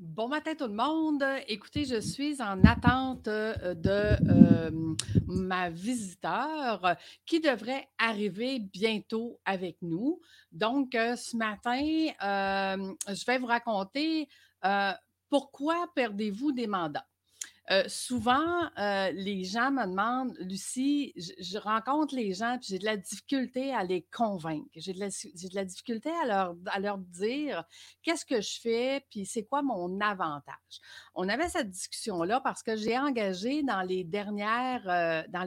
Bon matin tout le monde. Écoutez, je suis en attente euh, de euh, ma visiteur qui devrait arriver bientôt avec nous. Donc, euh, ce matin, je vais vous raconter pourquoi perdez-vous des mandats? Euh, souvent, euh, les gens me demandent, Lucie, je, rencontre les gens, puis j'ai de la difficulté à les convaincre. J'ai de, la, difficulté à leur, à leur dire qu'est-ce que je fais, puis c'est quoi mon avantage. On avait cette discussion-là parce que j'ai engagé dans les dernières, euh, ben,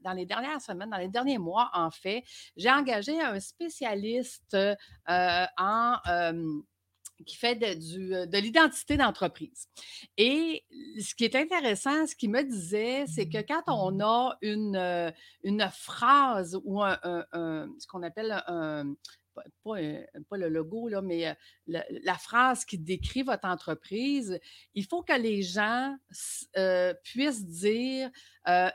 dans les dernières semaines, dans les derniers mois, en fait, j'ai engagé un spécialiste en qui fait de, euh, de l'identité d'entreprise. Et ce qui est intéressant, ce qu'il me disait, c'est que quand on a une, euh, une phrase ou un, ce qu'on appelle un, pas, le logo, là, mais euh, la, phrase qui décrit votre entreprise, il faut que les gens puissent dire,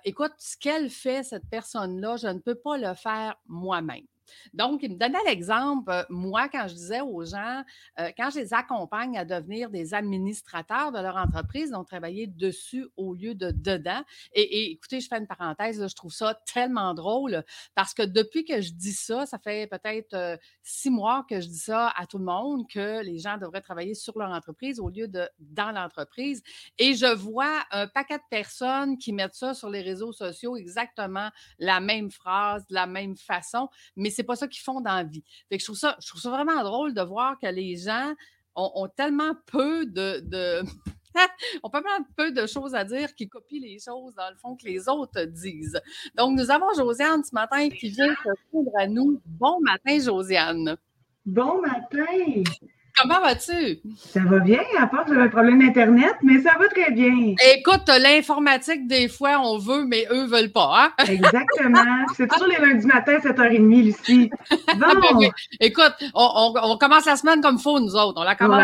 écoute, ce qu'elle fait, cette personne-là, je ne peux pas le faire moi-même. Donc, il me donnait l'exemple, euh, moi, quand je disais aux gens, euh, quand je les accompagne à devenir des administrateurs de leur entreprise, donc travailler dessus au lieu de dedans. Et, écoutez, je fais une parenthèse, je trouve ça tellement drôle parce que depuis que je dis ça, ça fait peut-être euh, six mois que je dis ça à tout le monde, que les gens devraient travailler sur leur entreprise au lieu de dans l'entreprise. Et je vois un paquet de personnes qui mettent ça sur les réseaux sociaux, exactement la même phrase, de la même façon, mais c'est pas ça qu'ils font dans la vie. Fait que je trouve ça, je trouve ça vraiment drôle de voir que les gens ont, tellement peu de, de peu de choses à dire qui copient les choses, dans le fond, que les autres disent. Donc, nous avons Josiane ce matin qui vient se rendre à nous. Bon matin, Josiane. Bon matin. Comment vas-tu? Ça va bien, à part que j'avais un problème d'Internet, mais ça va très bien. Écoute, l'informatique, des fois, on veut, mais eux veulent pas. Hein? Exactement. C'est toujours les lundis matin, 7h30, Lucie. Bon. Écoute, on, commence la semaine comme il faut, nous autres. On la commence.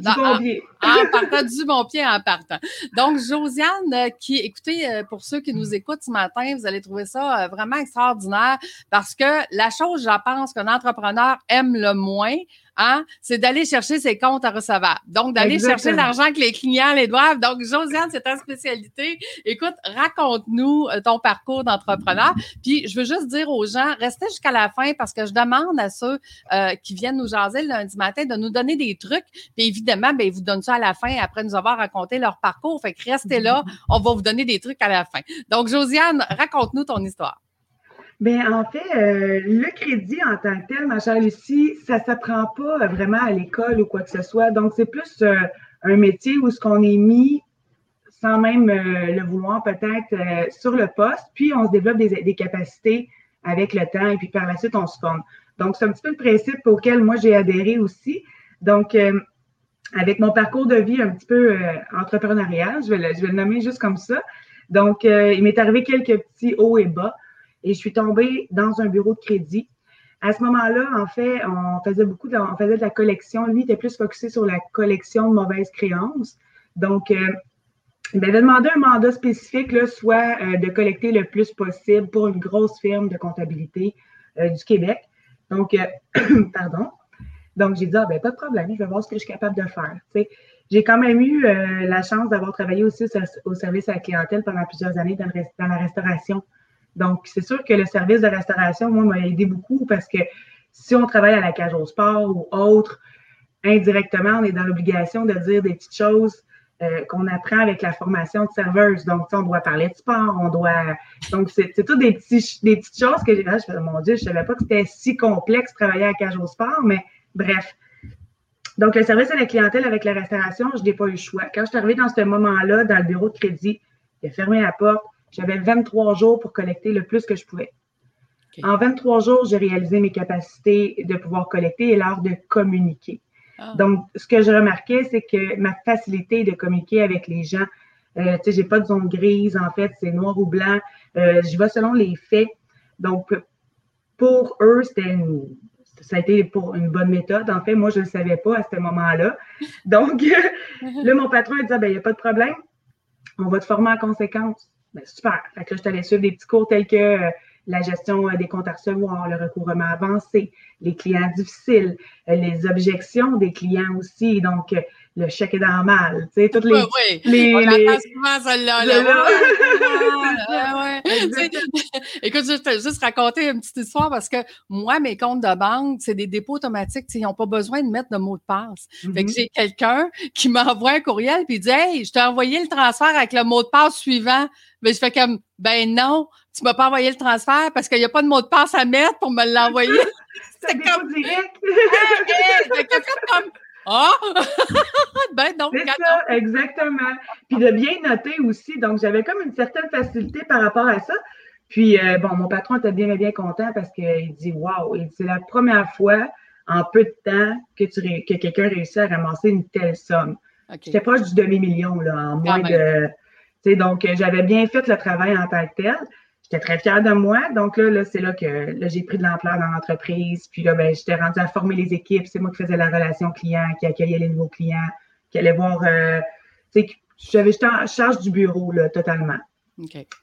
du bon pied. En, partant du bon pied en partant. Donc, Josiane, euh, qui, écoutez, euh, pour ceux qui nous écoutent ce matin, vous allez trouver ça euh, vraiment extraordinaire parce que la chose, je pense, qu'un entrepreneur aime le moins, Hein, c'est d'aller chercher ses comptes à recevoir. Donc, d'aller chercher l'argent que les clients les doivent. Donc, Josiane, c'est ta spécialité. Écoute, raconte-nous euh, ton parcours d'entrepreneur. Puis, je veux juste dire aux gens, restez jusqu'à la fin parce que je demande à ceux euh, qui viennent nous jaser le lundi matin de nous donner des trucs. Puis, évidemment, ben, ils vous donnent ça à la fin après nous avoir raconté leur parcours. Fait que restez là. On va vous donner des trucs à la fin. Donc, Josiane, raconte-nous ton histoire. Bien, en fait, euh, le crédit en tant que tel, ma chère Lucie, ça ne s'apprend pas vraiment à l'école ou quoi que ce soit. Donc, c'est plus euh, un métier où ce qu'on est mis sans même euh, le vouloir peut-être sur le poste, puis on se développe des, capacités avec le temps et puis par la suite, on se forme. Donc, c'est un petit peu le principe auquel moi j'ai adhéré aussi. Donc, avec mon parcours de vie un petit peu entrepreneurial, je vais, je vais le nommer juste comme ça. Donc, il m'est arrivé quelques petits hauts et bas et je suis tombée dans un bureau de crédit. À ce moment-là, en fait, on faisait beaucoup de, on faisait de la collection. Lui était plus focusé sur la collection de mauvaises créances. Donc, euh, il m'avait demandé un mandat spécifique, là, soit euh, de collecter le plus possible pour une grosse firme de comptabilité euh, du Québec. Donc, pardon. Donc, j'ai dit, ah, ben, pas de problème, je vais voir ce que je suis capable de faire. j'ai quand même eu la chance d'avoir travaillé aussi au, service à la clientèle pendant plusieurs années dans, dans la restauration. Donc, c'est sûr que le service de restauration, moi, m'a aidé beaucoup parce que si on travaille à la cage au sport ou autre, indirectement, on est dans l'obligation de dire des petites choses euh, qu'on apprend avec la formation de serveuse. Donc, on doit parler de sport, on doit. Donc, c'est tout des, petits, des petites choses que j'ai. Je mon Dieu, je ne savais pas que c'était si complexe travailler à la cage au sport, mais bref. Donc, le service à la clientèle avec la restauration, je n'ai pas eu le choix. Quand je suis arrivée dans ce moment-là, dans le bureau de crédit, j'ai fermé la porte, j'avais 23 jours pour collecter le plus que je pouvais. En 23 jours, j'ai réalisé mes capacités de pouvoir collecter et l'art de communiquer. Ah. Donc, ce que je remarquais, c'est que ma facilité de communiquer avec les gens, euh, tu sais, j'ai pas de zone grise, en fait, c'est noir ou blanc. Euh, je vais selon les faits. Donc, pour eux, c'était ça a été pour une bonne méthode. En fait, moi, je ne le savais pas à ce moment-là. Donc, là, mon patron a dit, ah, ben, il n'y a pas de problème. On va te former en conséquence. Ben, super. Fait que là, je t'allais suivre des petits cours tels que euh, la gestion des comptes à recevoir, le recouvrement avancé, les clients difficiles, les objections des clients aussi. Donc, le chèque est dans mal. Tu sais, toutes les. Oui, oui. Les, On les... souvent celle-là. Là. ouais. Écoute, je vais juste raconter une petite histoire parce que moi, mes comptes de banque, c'est des dépôts automatiques. Ils n'ont pas besoin de mettre de mot de passe. Fait que mm-hmm. j'ai quelqu'un qui m'envoie un courriel puis il dit Hey, je t'ai envoyé le transfert avec le mot de passe suivant. Mais je fais comme Ben non, tu m'as pas envoyé le transfert parce qu'il n'y a pas de mot de passe à mettre pour me l'envoyer. c'est comme direct. hey, comme ah! ben donc, C'est ça, exactement. Puis de bien noter aussi. Donc, j'avais comme une certaine facilité par rapport à ça. Puis, euh, bon, mon patron était bien, bien content parce qu'il dit Waouh, c'est la première fois en peu de temps que, que quelqu'un réussit à ramasser une telle somme. J'étais proche du demi-million, là, en moins de. Donc, j'avais bien fait le travail en tant que tel. J'étais très fière de moi. Donc là, c'est là que j'ai pris de l'ampleur dans l'entreprise. Puis là, ben, j'étais rendue à former les équipes. C'est moi qui faisais la relation client, qui accueillait les nouveaux clients, qui allait voir. Euh, j'avais j'étais en charge du bureau là, totalement.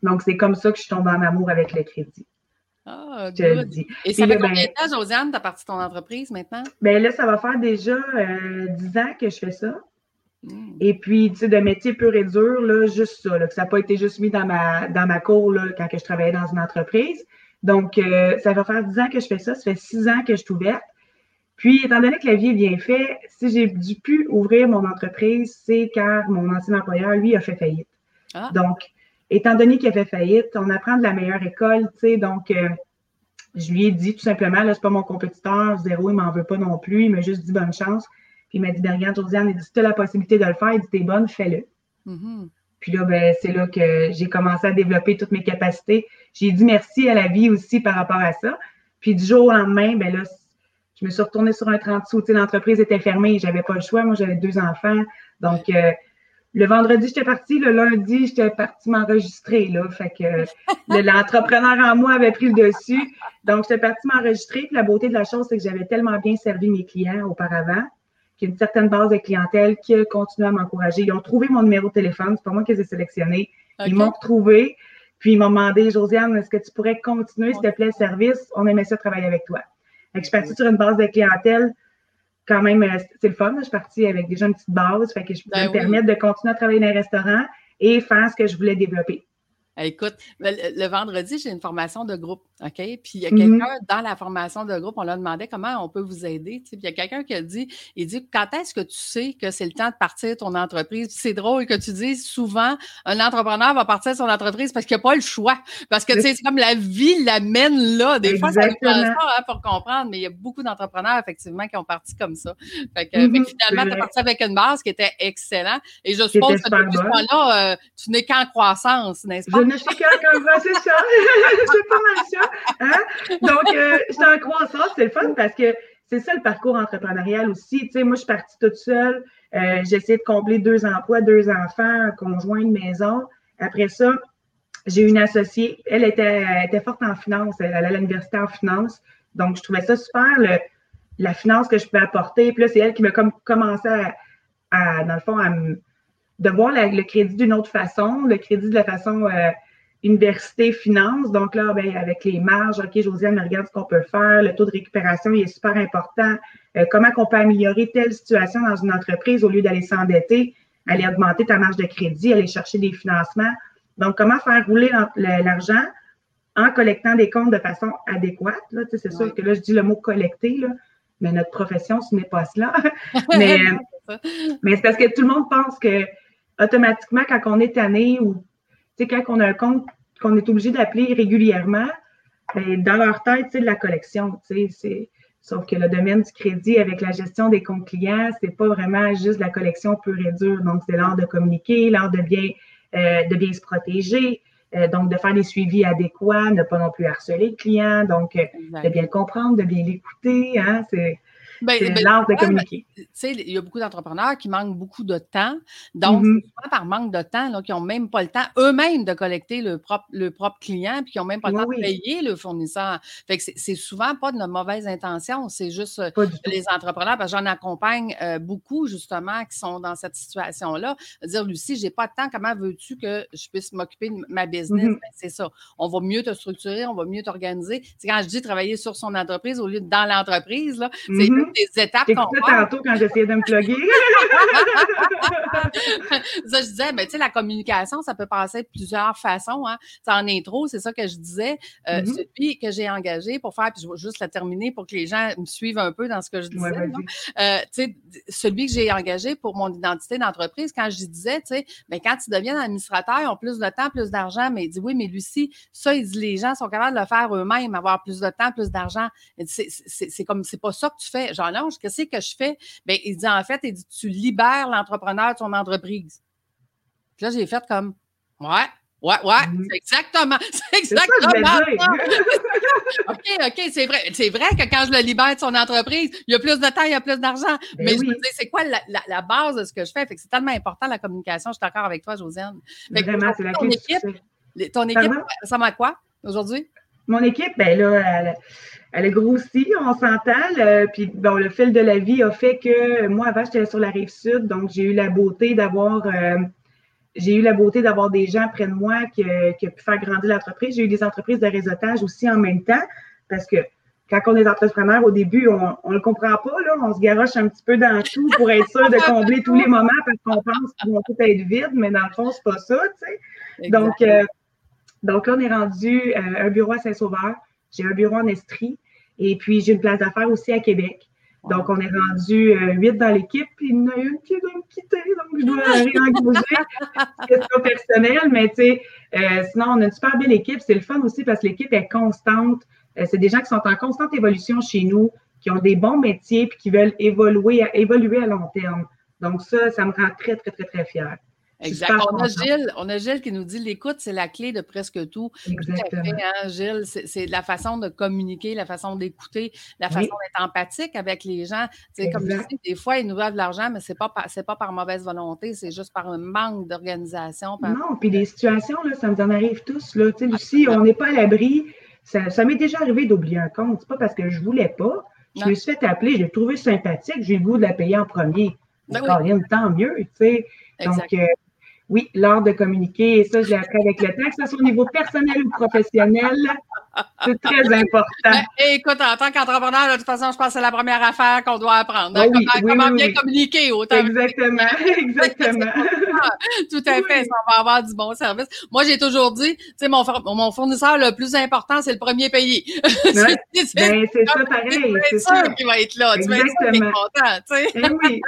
Donc, c'est comme ça que je suis tombée en amour avec le crédit. Ah, good. Dis. Et ça fait ben combien de temps, Josiane, as parti ton entreprise maintenant? Ben là, ça va faire déjà euh, 10 ans que je fais ça. Mm. Et puis, tu sais, de métier pur et dur, là, juste ça, là, que ça n'a pas été juste mis dans ma, dans ma cour là, quand que je travaillais dans une entreprise. Donc, euh, ça va faire 10 ans que je fais ça, ça fait 6 ans que je suis ouverte. Puis, étant donné que la vie est bien faite, si j'ai dû pu ouvrir mon entreprise, c'est car mon ancien employeur, lui, a fait faillite. Ah. Donc, étant donné qu'il a fait faillite, on apprend de la meilleure école, tu sais, donc euh, je lui ai dit tout simplement, là, c'est pas mon compétiteur, zéro, il m'en veut pas non plus, il m'a juste dit bonne chance. Puis il m'a dit, ben, regarde, Josiane, il dit, si tu as la possibilité de le faire, il dit, t'es bonne, fais-le. Mm-hmm. Puis là, ben, c'est là que j'ai commencé à développer toutes mes capacités. J'ai dit merci à la vie aussi par rapport à ça. Puis du jour au lendemain, ben là, je me suis retournée sur un 30 sous. L'entreprise était fermée, j'avais pas le choix. Moi, j'avais deux enfants. Donc, euh, le vendredi, j'étais partie. Le lundi, j'étais partie m'enregistrer. Là. Fait que l'entrepreneur en moi avait pris le dessus. Donc, j'étais partie m'enregistrer. Puis la beauté de la chose, c'est que j'avais tellement bien servi mes clients auparavant qu'il y a une certaine base de clientèle qui a continué à m'encourager. Ils ont trouvé mon numéro de téléphone. C'est pas moi qui les ai sélectionnés. Ils m'ont trouvé. Puis ils m'ont demandé, Josiane, est-ce que tu pourrais continuer, s'il te plaît, le service? On aimait ça travailler avec toi. Fait que je suis partie sur une base de clientèle quand même, euh, c'est le fun. Je suis partie avec déjà une petite base, fait que je pouvais ben me permettre de continuer à travailler dans les restaurants et faire ce que je voulais développer. Écoute, le, vendredi, j'ai une formation de groupe, OK? Puis il y a mm-hmm. quelqu'un dans la formation de groupe, on leur demandait comment on peut vous aider. Puis il y a quelqu'un qui a dit, il dit, quand est-ce que tu sais que c'est le temps de partir ton entreprise? C'est drôle que tu dises souvent, un entrepreneur va partir son entreprise parce qu'il n'a pas le choix. Parce que c'est comme la vie l'amène là. Des fois, ça ne passe pas hein, pour comprendre, mais il y a beaucoup d'entrepreneurs, effectivement, qui ont parti comme ça. Fait que, mm-hmm. finalement, tu es parti avec une base qui était excellente. Et je suppose que depuis ce moment-là, euh, tu n'es qu'en croissance, n'est-ce pas? Je ne suis qu'un c'est ça. c'est pas mal ça. Hein? Donc, euh, j'étais en croissance, c'est le fun parce que c'est ça le parcours entrepreneurial aussi. Tu sais, moi, je suis partie toute seule. Euh, j'ai essayé de combler deux emplois, deux enfants, un conjoint, une maison. Après ça, j'ai une associée. Elle était, forte en finance. Elle allait à l'université en finance. Donc, je trouvais ça super, la finance que je pouvais apporter. Puis là, c'est elle qui m'a comme commencé à, à, dans le fond, à me de voir le crédit d'une autre façon, le crédit de la façon euh, université finance. Donc là, ben, avec les marges, OK, Josiane, regarde ce qu'on peut faire. Le taux de récupération il est super important. Euh, comment on peut améliorer telle situation dans une entreprise au lieu d'aller s'endetter, aller augmenter ta marge de crédit, aller chercher des financements. Donc, comment faire rouler l'argent en collectant des comptes de façon adéquate. Là, c'est sûr que là, je dis le mot collecter, là, mais notre profession, ce n'est pas cela. mais, mais c'est parce que tout le monde pense que automatiquement, quand on est tanné ou quand on a un compte qu'on est obligé d'appeler régulièrement, ben, dans leur tête, c'est de la collection. C'est, sauf que le domaine du crédit avec la gestion des comptes clients, c'est pas vraiment juste la collection pure et dure. Donc, c'est l'art de communiquer, l'art de bien, euh, de bien se protéger, euh, donc de faire des suivis adéquats, ne pas non plus harceler le client, donc euh, de bien le comprendre, de bien l'écouter. Hein, ben, ben, l'art de communiquer. Tu sais, il y a beaucoup d'entrepreneurs qui manquent beaucoup de temps. Donc, mm-hmm. souvent par manque de temps, là, qui n'ont même pas le temps eux-mêmes de collecter le propre, le propre client, puis qui n'ont même pas le temps de payer le fournisseur. Fait que c'est souvent pas de mauvaise intention, c'est juste euh, les entrepreneurs, parce que j'en accompagne euh, beaucoup, justement, qui sont dans cette situation-là. Dire, Lucie, j'ai pas de temps, comment veux-tu que je puisse m'occuper de ma business? Mm-hmm. Ben, c'est ça. On va mieux te structurer, on va mieux t'organiser. C'est quand je dis travailler sur son entreprise au lieu de dans l'entreprise, là, c'est des étapes qu'on tantôt quand j'essayais de me plugger. ça, je disais, ben, tu sais, la communication, ça peut passer de plusieurs façons. Hein. En intro, c'est ça que je disais. Euh, mm-hmm. Celui que j'ai engagé pour faire, puis je vais juste la terminer pour que les gens me suivent un peu dans ce que je disais. Euh, celui que j'ai engagé pour mon identité d'entreprise, quand je disais, tu sais, ben, quand tu deviens administrateur, ils ont plus de temps, plus d'argent, mais il dit oui, mais Lucie, ça, il dit, les gens sont capables de le faire eux-mêmes, avoir plus de temps, plus d'argent. C'est comme, c'est pas ça que tu fais. Non, qu'est-ce que je fais? Ben, il dit, en fait, il dit, tu libères l'entrepreneur de son entreprise. Puis là, j'ai fait comme, ouais, Ouais, ouais, mmh. c'est exactement. C'est exactement ça. OK, OK, c'est vrai. C'est vrai que quand je le libère de son entreprise, il y a plus de temps, il y a plus d'argent. Ben mais je me dis, c'est quoi la, la, base de ce que je fais? Fait que c'est tellement important la communication. Je suis d'accord avec toi, Josiane. Vraiment, c'est la ton équipe, ton équipe, ça m'a quoi aujourd'hui? Mon équipe, ben là, elle, elle a grossi, on s'entend. Puis bon, le fil de la vie a fait que moi, avant, j'étais sur la rive sud, donc j'ai eu la beauté d'avoir. Euh, j'ai eu la beauté d'avoir des gens près de moi qui, qui ont pu faire grandir l'entreprise. J'ai eu des entreprises de réseautage aussi en même temps parce que quand on est entrepreneur, au début, on ne le comprend pas. Là, on se garoche un petit peu dans tout pour être sûr de combler tous les moments parce qu'on pense qu'ils vont tout être vides, mais dans le fond, c'est pas ça. Tu sais. Donc, euh, donc là, on est rendu euh, un bureau à Saint-Sauveur. J'ai un bureau en Estrie. Et puis, j'ai une place d'affaires aussi à Québec. Donc, on est rendu euh, huit dans l'équipe, puis il y en a une qui doit me quitter, donc je dois réengager. c'est pas personnel, mais tu sais, euh, sinon, on a une super belle équipe. C'est le fun aussi parce que l'équipe est constante. Euh, c'est des gens qui sont en constante évolution chez nous, qui ont des bons métiers, puis qui veulent évoluer, évoluer à long terme. Donc, ça, ça me rend très, très, très, très fière. Exact. On a, Gilles, on a Gilles qui nous dit l'écoute, c'est la clé de presque tout. Exactement. Tout hein, Gilles. C'est la façon de communiquer, la façon d'écouter, la façon d'être empathique avec les gens. comme tu dis, des fois, ils nous doivent de l'argent, mais ce n'est pas, pas par mauvaise volonté, c'est juste par un manque d'organisation. Non, puis des situations, là, ça nous en arrive tous. Là. Tu sais, Lucie, on n'est pas à l'abri. Ça, m'est déjà arrivé d'oublier un compte. C'est pas parce que je ne voulais pas. Je me suis fait appeler, j'ai trouvé sympathique, j'ai le goût de la payer en premier. Ben oui. tant mieux, tu sais. Donc, euh, oui, l'art de communiquer, et ça, je l'ai appris avec le temps, que ce soit au niveau personnel ou professionnel, c'est très important. Ben, écoute, en tant qu'entrepreneur, de toute façon, je pense que c'est la première affaire qu'on doit apprendre. Hein, comment, bien communiquer autant. Exactement, exactement. Tout à fait, ça va avoir du bon service. Moi, j'ai toujours dit, tu sais, mon, mon fournisseur le plus important, c'est le premier payé. Ouais. c'est ben, ça pareil. C'est ça qui va être là. Exactement. Tu vas être content, tu sais. Eh oui.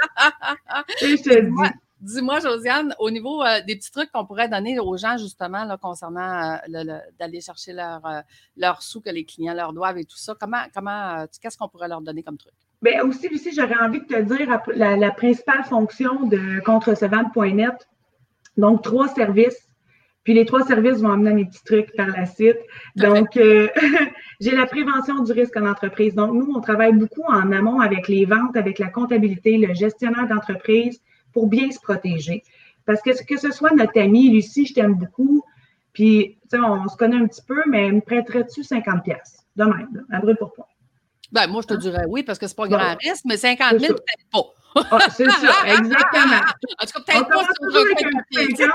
je te dis. Dis-moi, Josiane, au niveau euh, des petits trucs qu'on pourrait donner aux gens, justement, là, concernant euh, d'aller chercher leur, euh, leur sous que les clients leur doivent et tout ça, comment, comment qu'est-ce qu'on pourrait leur donner comme truc? Bien, aussi, Lucie, j'aurais envie de te dire la, principale fonction de contrecevable.net. Donc, trois services. Puis les trois services vont amener mes petits trucs par la suite. Donc, j'ai la prévention du risque en entreprise. Donc, nous, on travaille beaucoup en amont avec les ventes, avec la comptabilité, le gestionnaire d'entreprise, bien se protéger. Parce que que ce soit notre amie, Lucie, je t'aime beaucoup, puis, tu sais, on se connaît un petit peu, mais me prêterais-tu 50 pièces de même, à brûle pour point? Ben, moi, je te dirais oui, parce que c'est pas un grand risque, mais 50 000, peut-être pas. Ah, c'est ça, exactement. En tout cas, peut-être pas si on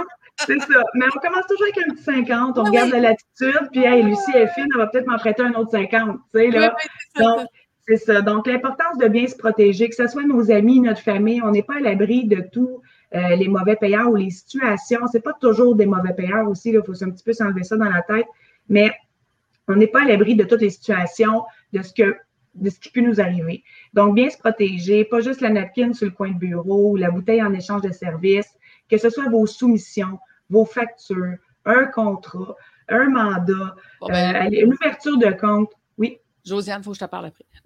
C'est ça. Mais on commence toujours avec un petit 50, on regarde la latitude, puis hey, Lucie est fine, elle va peut-être m'en prêter un autre 50. Tu sais, là. Donc, c'est ça. Donc, l'importance de bien se protéger, que ce soit nos amis, notre famille, on n'est pas à l'abri de tous euh, les mauvais payeurs ou les situations. C'est pas toujours des mauvais payeurs aussi, il faut un petit peu s'enlever ça dans la tête, mais on n'est pas à l'abri de toutes les situations, de ce que de ce qui peut nous arriver. Donc, bien se protéger, pas juste la napkin sur le coin de bureau ou la bouteille en échange de services, que ce soit vos soumissions, vos factures, un contrat, un mandat, ben, euh, une ouverture de compte. Josiane, il faut que je te parle après.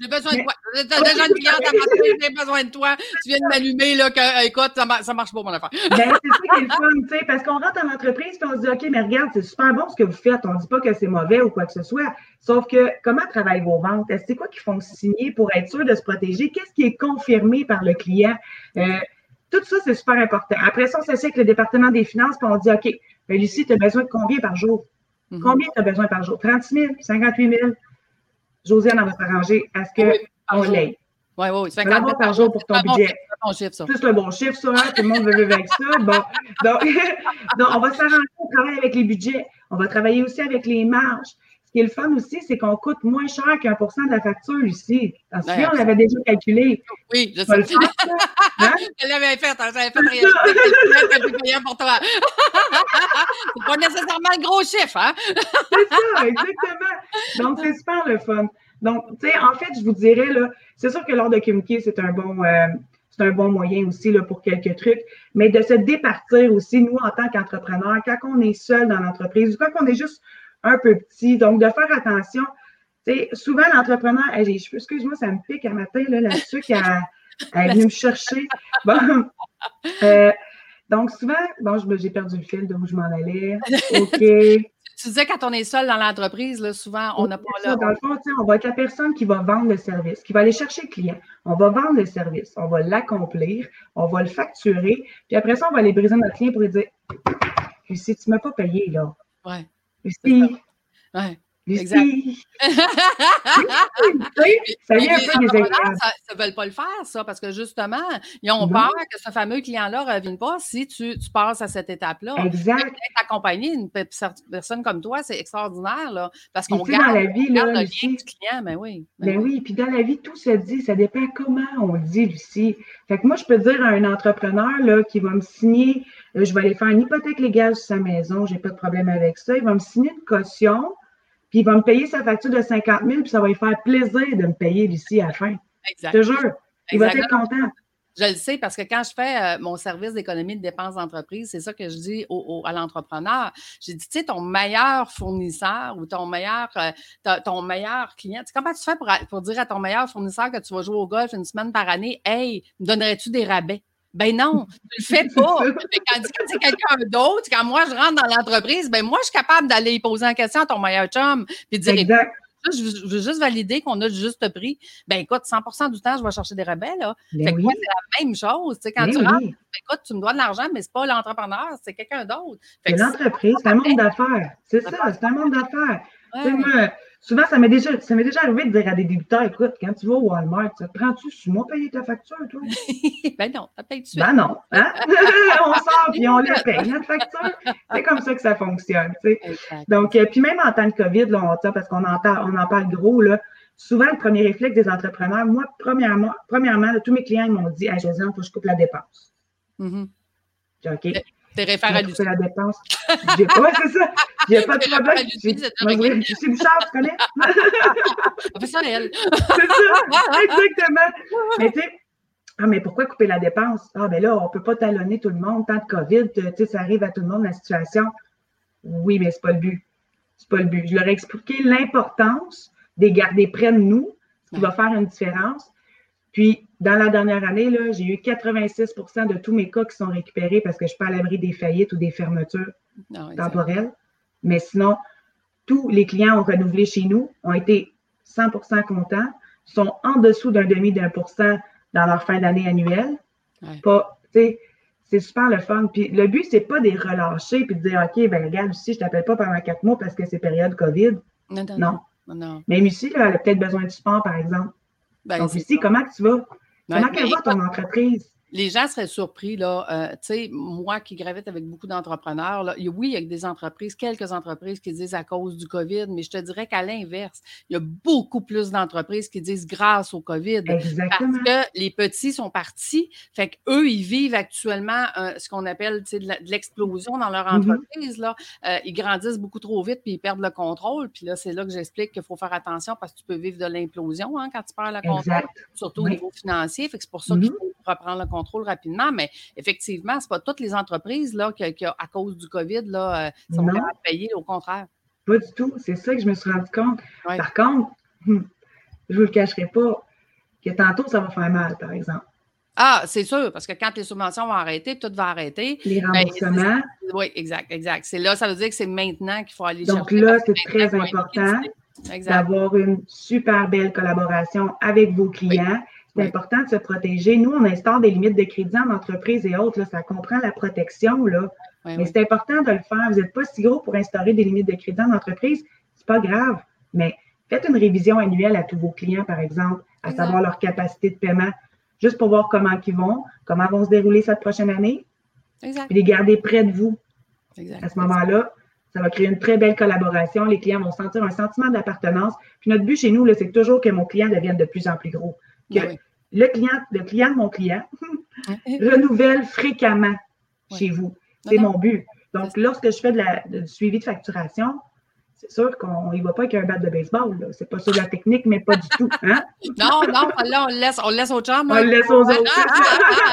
j'ai besoin de toi. J'ai déjà une cliente à matin, j'ai besoin de toi. Tu viens de m'allumer, là, que, écoute, ça, ça marche pas, mon affaire. ben, c'est ça qui est le fun, tu sais, parce qu'on rentre en entreprise et on se dit, OK, mais regarde, c'est super bon ce que vous faites. On ne dit pas que c'est mauvais ou quoi que ce soit. Sauf que, comment travaillent vos ventes? C'est quoi qu'ils font signer pour être sûr de se protéger? Qu'est-ce qui est confirmé par le client? Euh, tout ça, c'est super important. Après ça, on s'assied avec le département des finances et on dit, OK, ben, Lucie, tu as besoin de combien par jour? Mhm. Combien tu as besoin par jour? 36 000, 58 000? Josiane, on va s'arranger à ce qu'on l'aide. Oui, oui, 50 000 par jour pour ton budget. C'est bon le bon chiffre, ça. Hein? Tout le monde veut vivre avec ça. Bon. Donc, donc on va s'arranger, on travaille avec les budgets. On va travailler aussi avec les marges. Qui est le fun aussi, c'est qu'on coûte moins cher qu'un pour cent de la facture ici. Parce que on l'avait déjà calculé. Oui, je sais. Hein? Je l'avais fait, j'avais fait rien. Payant pour toi. c'est pas nécessairement le gros chiffre, hein? c'est ça, exactement. Donc, c'est super le fun. Donc, tu sais, en fait, je vous dirais, là, c'est sûr que l'ordre de communiquer, c'est un bon. Euh, c'est un bon moyen aussi là, pour quelques trucs, mais de se départir aussi, nous, en tant qu'entrepreneurs, quand on est seul dans l'entreprise ou quand on est juste un peu petit. Donc, de faire attention. Souvent, l'entrepreneur, excuse-moi, ça me pique un matin, là, là-dessus, qui a, venu me chercher. Bon. Euh, donc, souvent, bon, j'ai perdu le fil de où je m'en allais. OK. Tu disais quand on est seul dans l'entreprise, là, souvent, on n'a pas là. Dans le fond, on va être la personne qui va vendre le service, qui va aller chercher le client. On va vendre le service, on va l'accomplir, on va le facturer, puis après ça, on va aller briser notre client pour lui dire si tu ne m'as pas payé, là. Ouais. Lucie. Ouais. Exact. ça un peu des Ça ne veulent pas le faire, ça, parce que justement, ils ont peur que ce fameux client-là ne revienne pas si tu, tu, passes à cette étape-là. Exact. Accompagner une personne comme toi, c'est extraordinaire, là, parce qu'on garde, dans la vie, là, le lien du client, mais ben oui. Ben, oui, puis dans la vie, tout se dit, ça dépend comment on le dit, Lucie. Fait que moi, je peux dire à un entrepreneur là, qui va me signer, euh, je vais aller faire une hypothèque légale sur sa maison, j'ai pas de problème avec ça, il va me signer une caution puis il va me payer sa facture de 50 000, puis ça va lui faire plaisir de me payer d'ici à la fin. Exact. Je te jure. Il va être content. Je le sais parce que quand je fais euh, mon service d'économie de dépenses d'entreprise, c'est ça que je dis à l'entrepreneur. J'ai dit, tu sais, ton meilleur fournisseur ou ton meilleur, euh, ton meilleur client, comment tu fais pour, pour, dire à ton meilleur fournisseur que tu vas jouer au golf une semaine par année, hey, me donnerais-tu des rabais? Ben non, tu le fais pas. quand, c'est quelqu'un d'autre, quand moi je rentre dans l'entreprise, ben moi je suis capable d'aller poser en question à ton meilleur chum, puis dire je, veux juste valider qu'on a le juste prix. Ben écoute, 100% du temps, je vais chercher des. Là. Ben fait que moi, c'est la même chose. Tu sais, quand ben tu rentres, ben, écoute, tu me dois de l'argent, mais ce n'est pas l'entrepreneur, c'est quelqu'un d'autre. C'est l'entreprise, c'est un monde d'affaires. C'est ça, c'est un monde d'affaires. Ouais. Souvent, ça m'est déjà, ça m'est déjà arrivé de dire à des débutants, écoute, quand tu vas au Walmart, prends-tu sur moi payer ta facture, toi? ben non, paye tu Ben non, hein? on sort puis on la paye, notre facture. C'est comme ça que ça fonctionne, tu sais. Donc, euh, puis même en temps de COVID, là, on, parce qu'on en, on en parle gros, là, souvent, le premier réflexe des entrepreneurs, moi, premièrement, premièrement tous mes clients m'ont dit, ah, Josiane, il faut que je coupe la dépense. Mm OK. T'es référé à Lucie. la dépense. J'ai pas, c'est ça. J'ai pas de problème. C'est Bouchard, tu connais? On fait ça, elle. c'est ça, exactement. Mais tu sais, ah, mais pourquoi couper la dépense? Ah, ben là, on ne peut pas talonner tout le monde. Tant de COVID, tu sais, ça arrive à tout le monde, la situation. Oui, mais ce n'est pas le but. C'est pas le but. Je leur ai expliqué l'importance des garder près de nous, ce qui va faire une différence. Puis, dans la dernière année, j'ai eu 86% de tous mes cas qui sont récupérés parce que je ne suis pas à l'abri des faillites ou des fermetures temporelles. Mais sinon, tous les clients ont renouvelé chez nous, ont été 100% contents, sont en dessous d'un demi d'un pour cent dans leur fin d'année annuelle. c'est super le fun. Puis le but, c'est pas de les relâcher puis de dire OK, ben regarde, ici, je t'appelle pas pendant quatre mois parce que c'est période COVID. Non, non. non. Même ici, elle a peut-être besoin de support, par exemple. Ben, Donc ici, comment tu vas? Comment qu'elle va ton entreprise? Les gens seraient surpris, là, euh, tu sais, moi qui gravite avec beaucoup d'entrepreneurs, là, oui, il y a des entreprises, quelques entreprises qui disent à cause du COVID, mais je te dirais qu'à l'inverse, il y a beaucoup plus d'entreprises qui disent grâce au COVID. Exactement. Parce que les petits sont partis, fait qu'eux, ils vivent actuellement euh, ce qu'on appelle de l'explosion dans leur mm-hmm. entreprise. là. Euh, ils grandissent beaucoup trop vite, puis ils perdent le contrôle. Puis là, c'est là que j'explique qu'il faut faire attention parce que tu peux vivre de l'implosion hein, quand tu perds le contrôle, surtout au niveau financier. Fait que c'est pour ça qu'il mm-hmm. faut reprendre le contrôle contrôle rapidement, mais effectivement, ce pas toutes les entreprises là, qui, à cause du COVID, là, euh, sont payer, au contraire. Pas du tout. C'est ça que je me suis rendu compte. Par contre, hmm, je ne vous le cacherai pas, que tantôt, ça va faire mal, par exemple. Ah, c'est sûr, parce que quand les subventions vont arrêter, tout va arrêter. Les ben, remboursements. oui, exact, exact. C'est là, ça veut dire que c'est maintenant qu'il faut aller Donc là, c'est très important d'avoir une super belle collaboration avec vos clients. C'est important de se protéger. Nous, on instaure des limites de crédit en entreprise et autres. ça comprend la protection. Là. mais c'est important de le faire. Vous n'êtes pas si gros pour instaurer des limites de crédit en entreprise. C'est pas grave. Mais faites une révision annuelle à tous vos clients, par exemple, à savoir leur capacité de paiement juste pour voir comment ils vont, comment vont se dérouler cette prochaine année. Exact. Et les garder près de vous. Exact. À ce moment-là, ça va créer une très belle collaboration. Les clients vont sentir un sentiment d'appartenance. Puis notre but chez nous, c'est toujours que mon client devienne de plus en plus gros. Que ben le, client, le client de mon client renouvelle fréquemment chez vous. C'est mon but. Donc, lorsque je fais de la, du suivi de facturation, c'est sûr qu'on ne va pas avec un bat de baseball. C'est pas sur la technique, mais pas du tout. Hein? non, non, là, on le laisse, on laisse aux chums. On le laisse aux autres.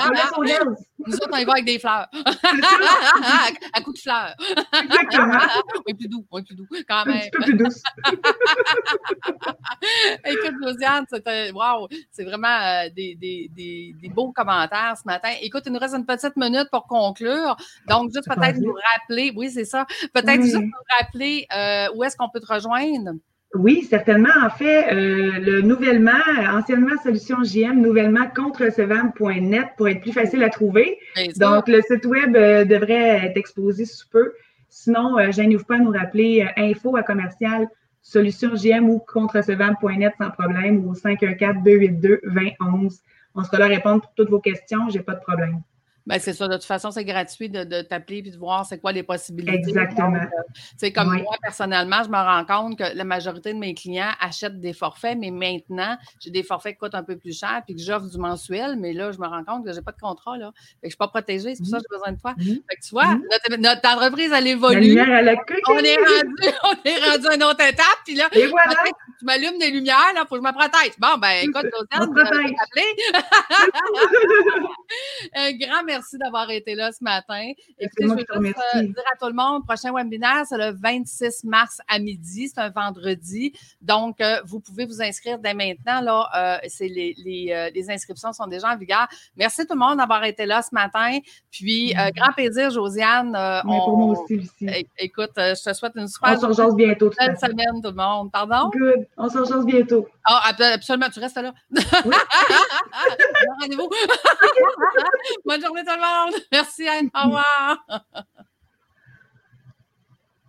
on laisse aux autres. Nous autres, on y va avec des fleurs. à coup de fleurs. Exactement. on est plus doux, on est plus doux, quand même. Un petit peu plus douce. Écoute, Josiane, wow, c'est vraiment euh, des, des, des, des, beaux commentaires ce matin. Écoute, il nous reste une petite minute pour conclure. Donc, juste peut-être nous rappeler, oui, c'est ça, peut-être juste nous rappeler euh, où est-ce qu'on peut te rejoindre? Oui, certainement. En fait, euh, le nouvellement, anciennement Solution JM, nouvellement contrecevable.net pour être plus facile à trouver. Donc, le site web euh, devrait être exposé sous peu. Sinon, euh, pas à nous rappeler info à commercial solution JM ou contrecevable.net sans problème ou au 514-282-2011. On sera là à répondre pour toutes vos questions. J'ai pas de problème. Ben, c'est ça. De toute façon, c'est gratuit de, t'appeler et de voir c'est quoi les possibilités. Exactement. C'est euh, comme moi, personnellement, je me rends compte que la majorité de mes clients achètent des forfaits, mais maintenant, j'ai des forfaits qui coûtent un peu plus cher puis que j'offre du mensuel, mais là, je me rends compte que je n'ai pas de contrat. Là. Fait que je ne suis pas protégée. C'est pour ça que j'ai besoin de toi. Fait que tu vois, notre, entreprise, elle évolue. on, est rendu, on est rendu à une autre étape. Puis là, et voilà. tu m'allumes des lumières, il faut que je me protège. Bon, ben écoute, Josiane, un grand merci merci d'avoir été là ce matin. Et je veux juste euh, dire à tout le monde, prochain webinaire, c'est le 26 mars à midi, c'est un vendredi. Donc, euh, vous pouvez vous inscrire dès maintenant. Là, euh, c'est les, les, inscriptions sont déjà en vigueur. Merci tout le monde d'avoir été là ce matin. Puis, mm-hmm. grand plaisir, Josiane. on, pour moi aussi, Lucie. Écoute, je te souhaite une super on se bientôt. Belle semaine, tout le monde. Pardon? Good. On se rejoint bientôt. Ah, absolument. Tu restes là. Oui. Rendez-vous. Bonne Merci Anne. Au.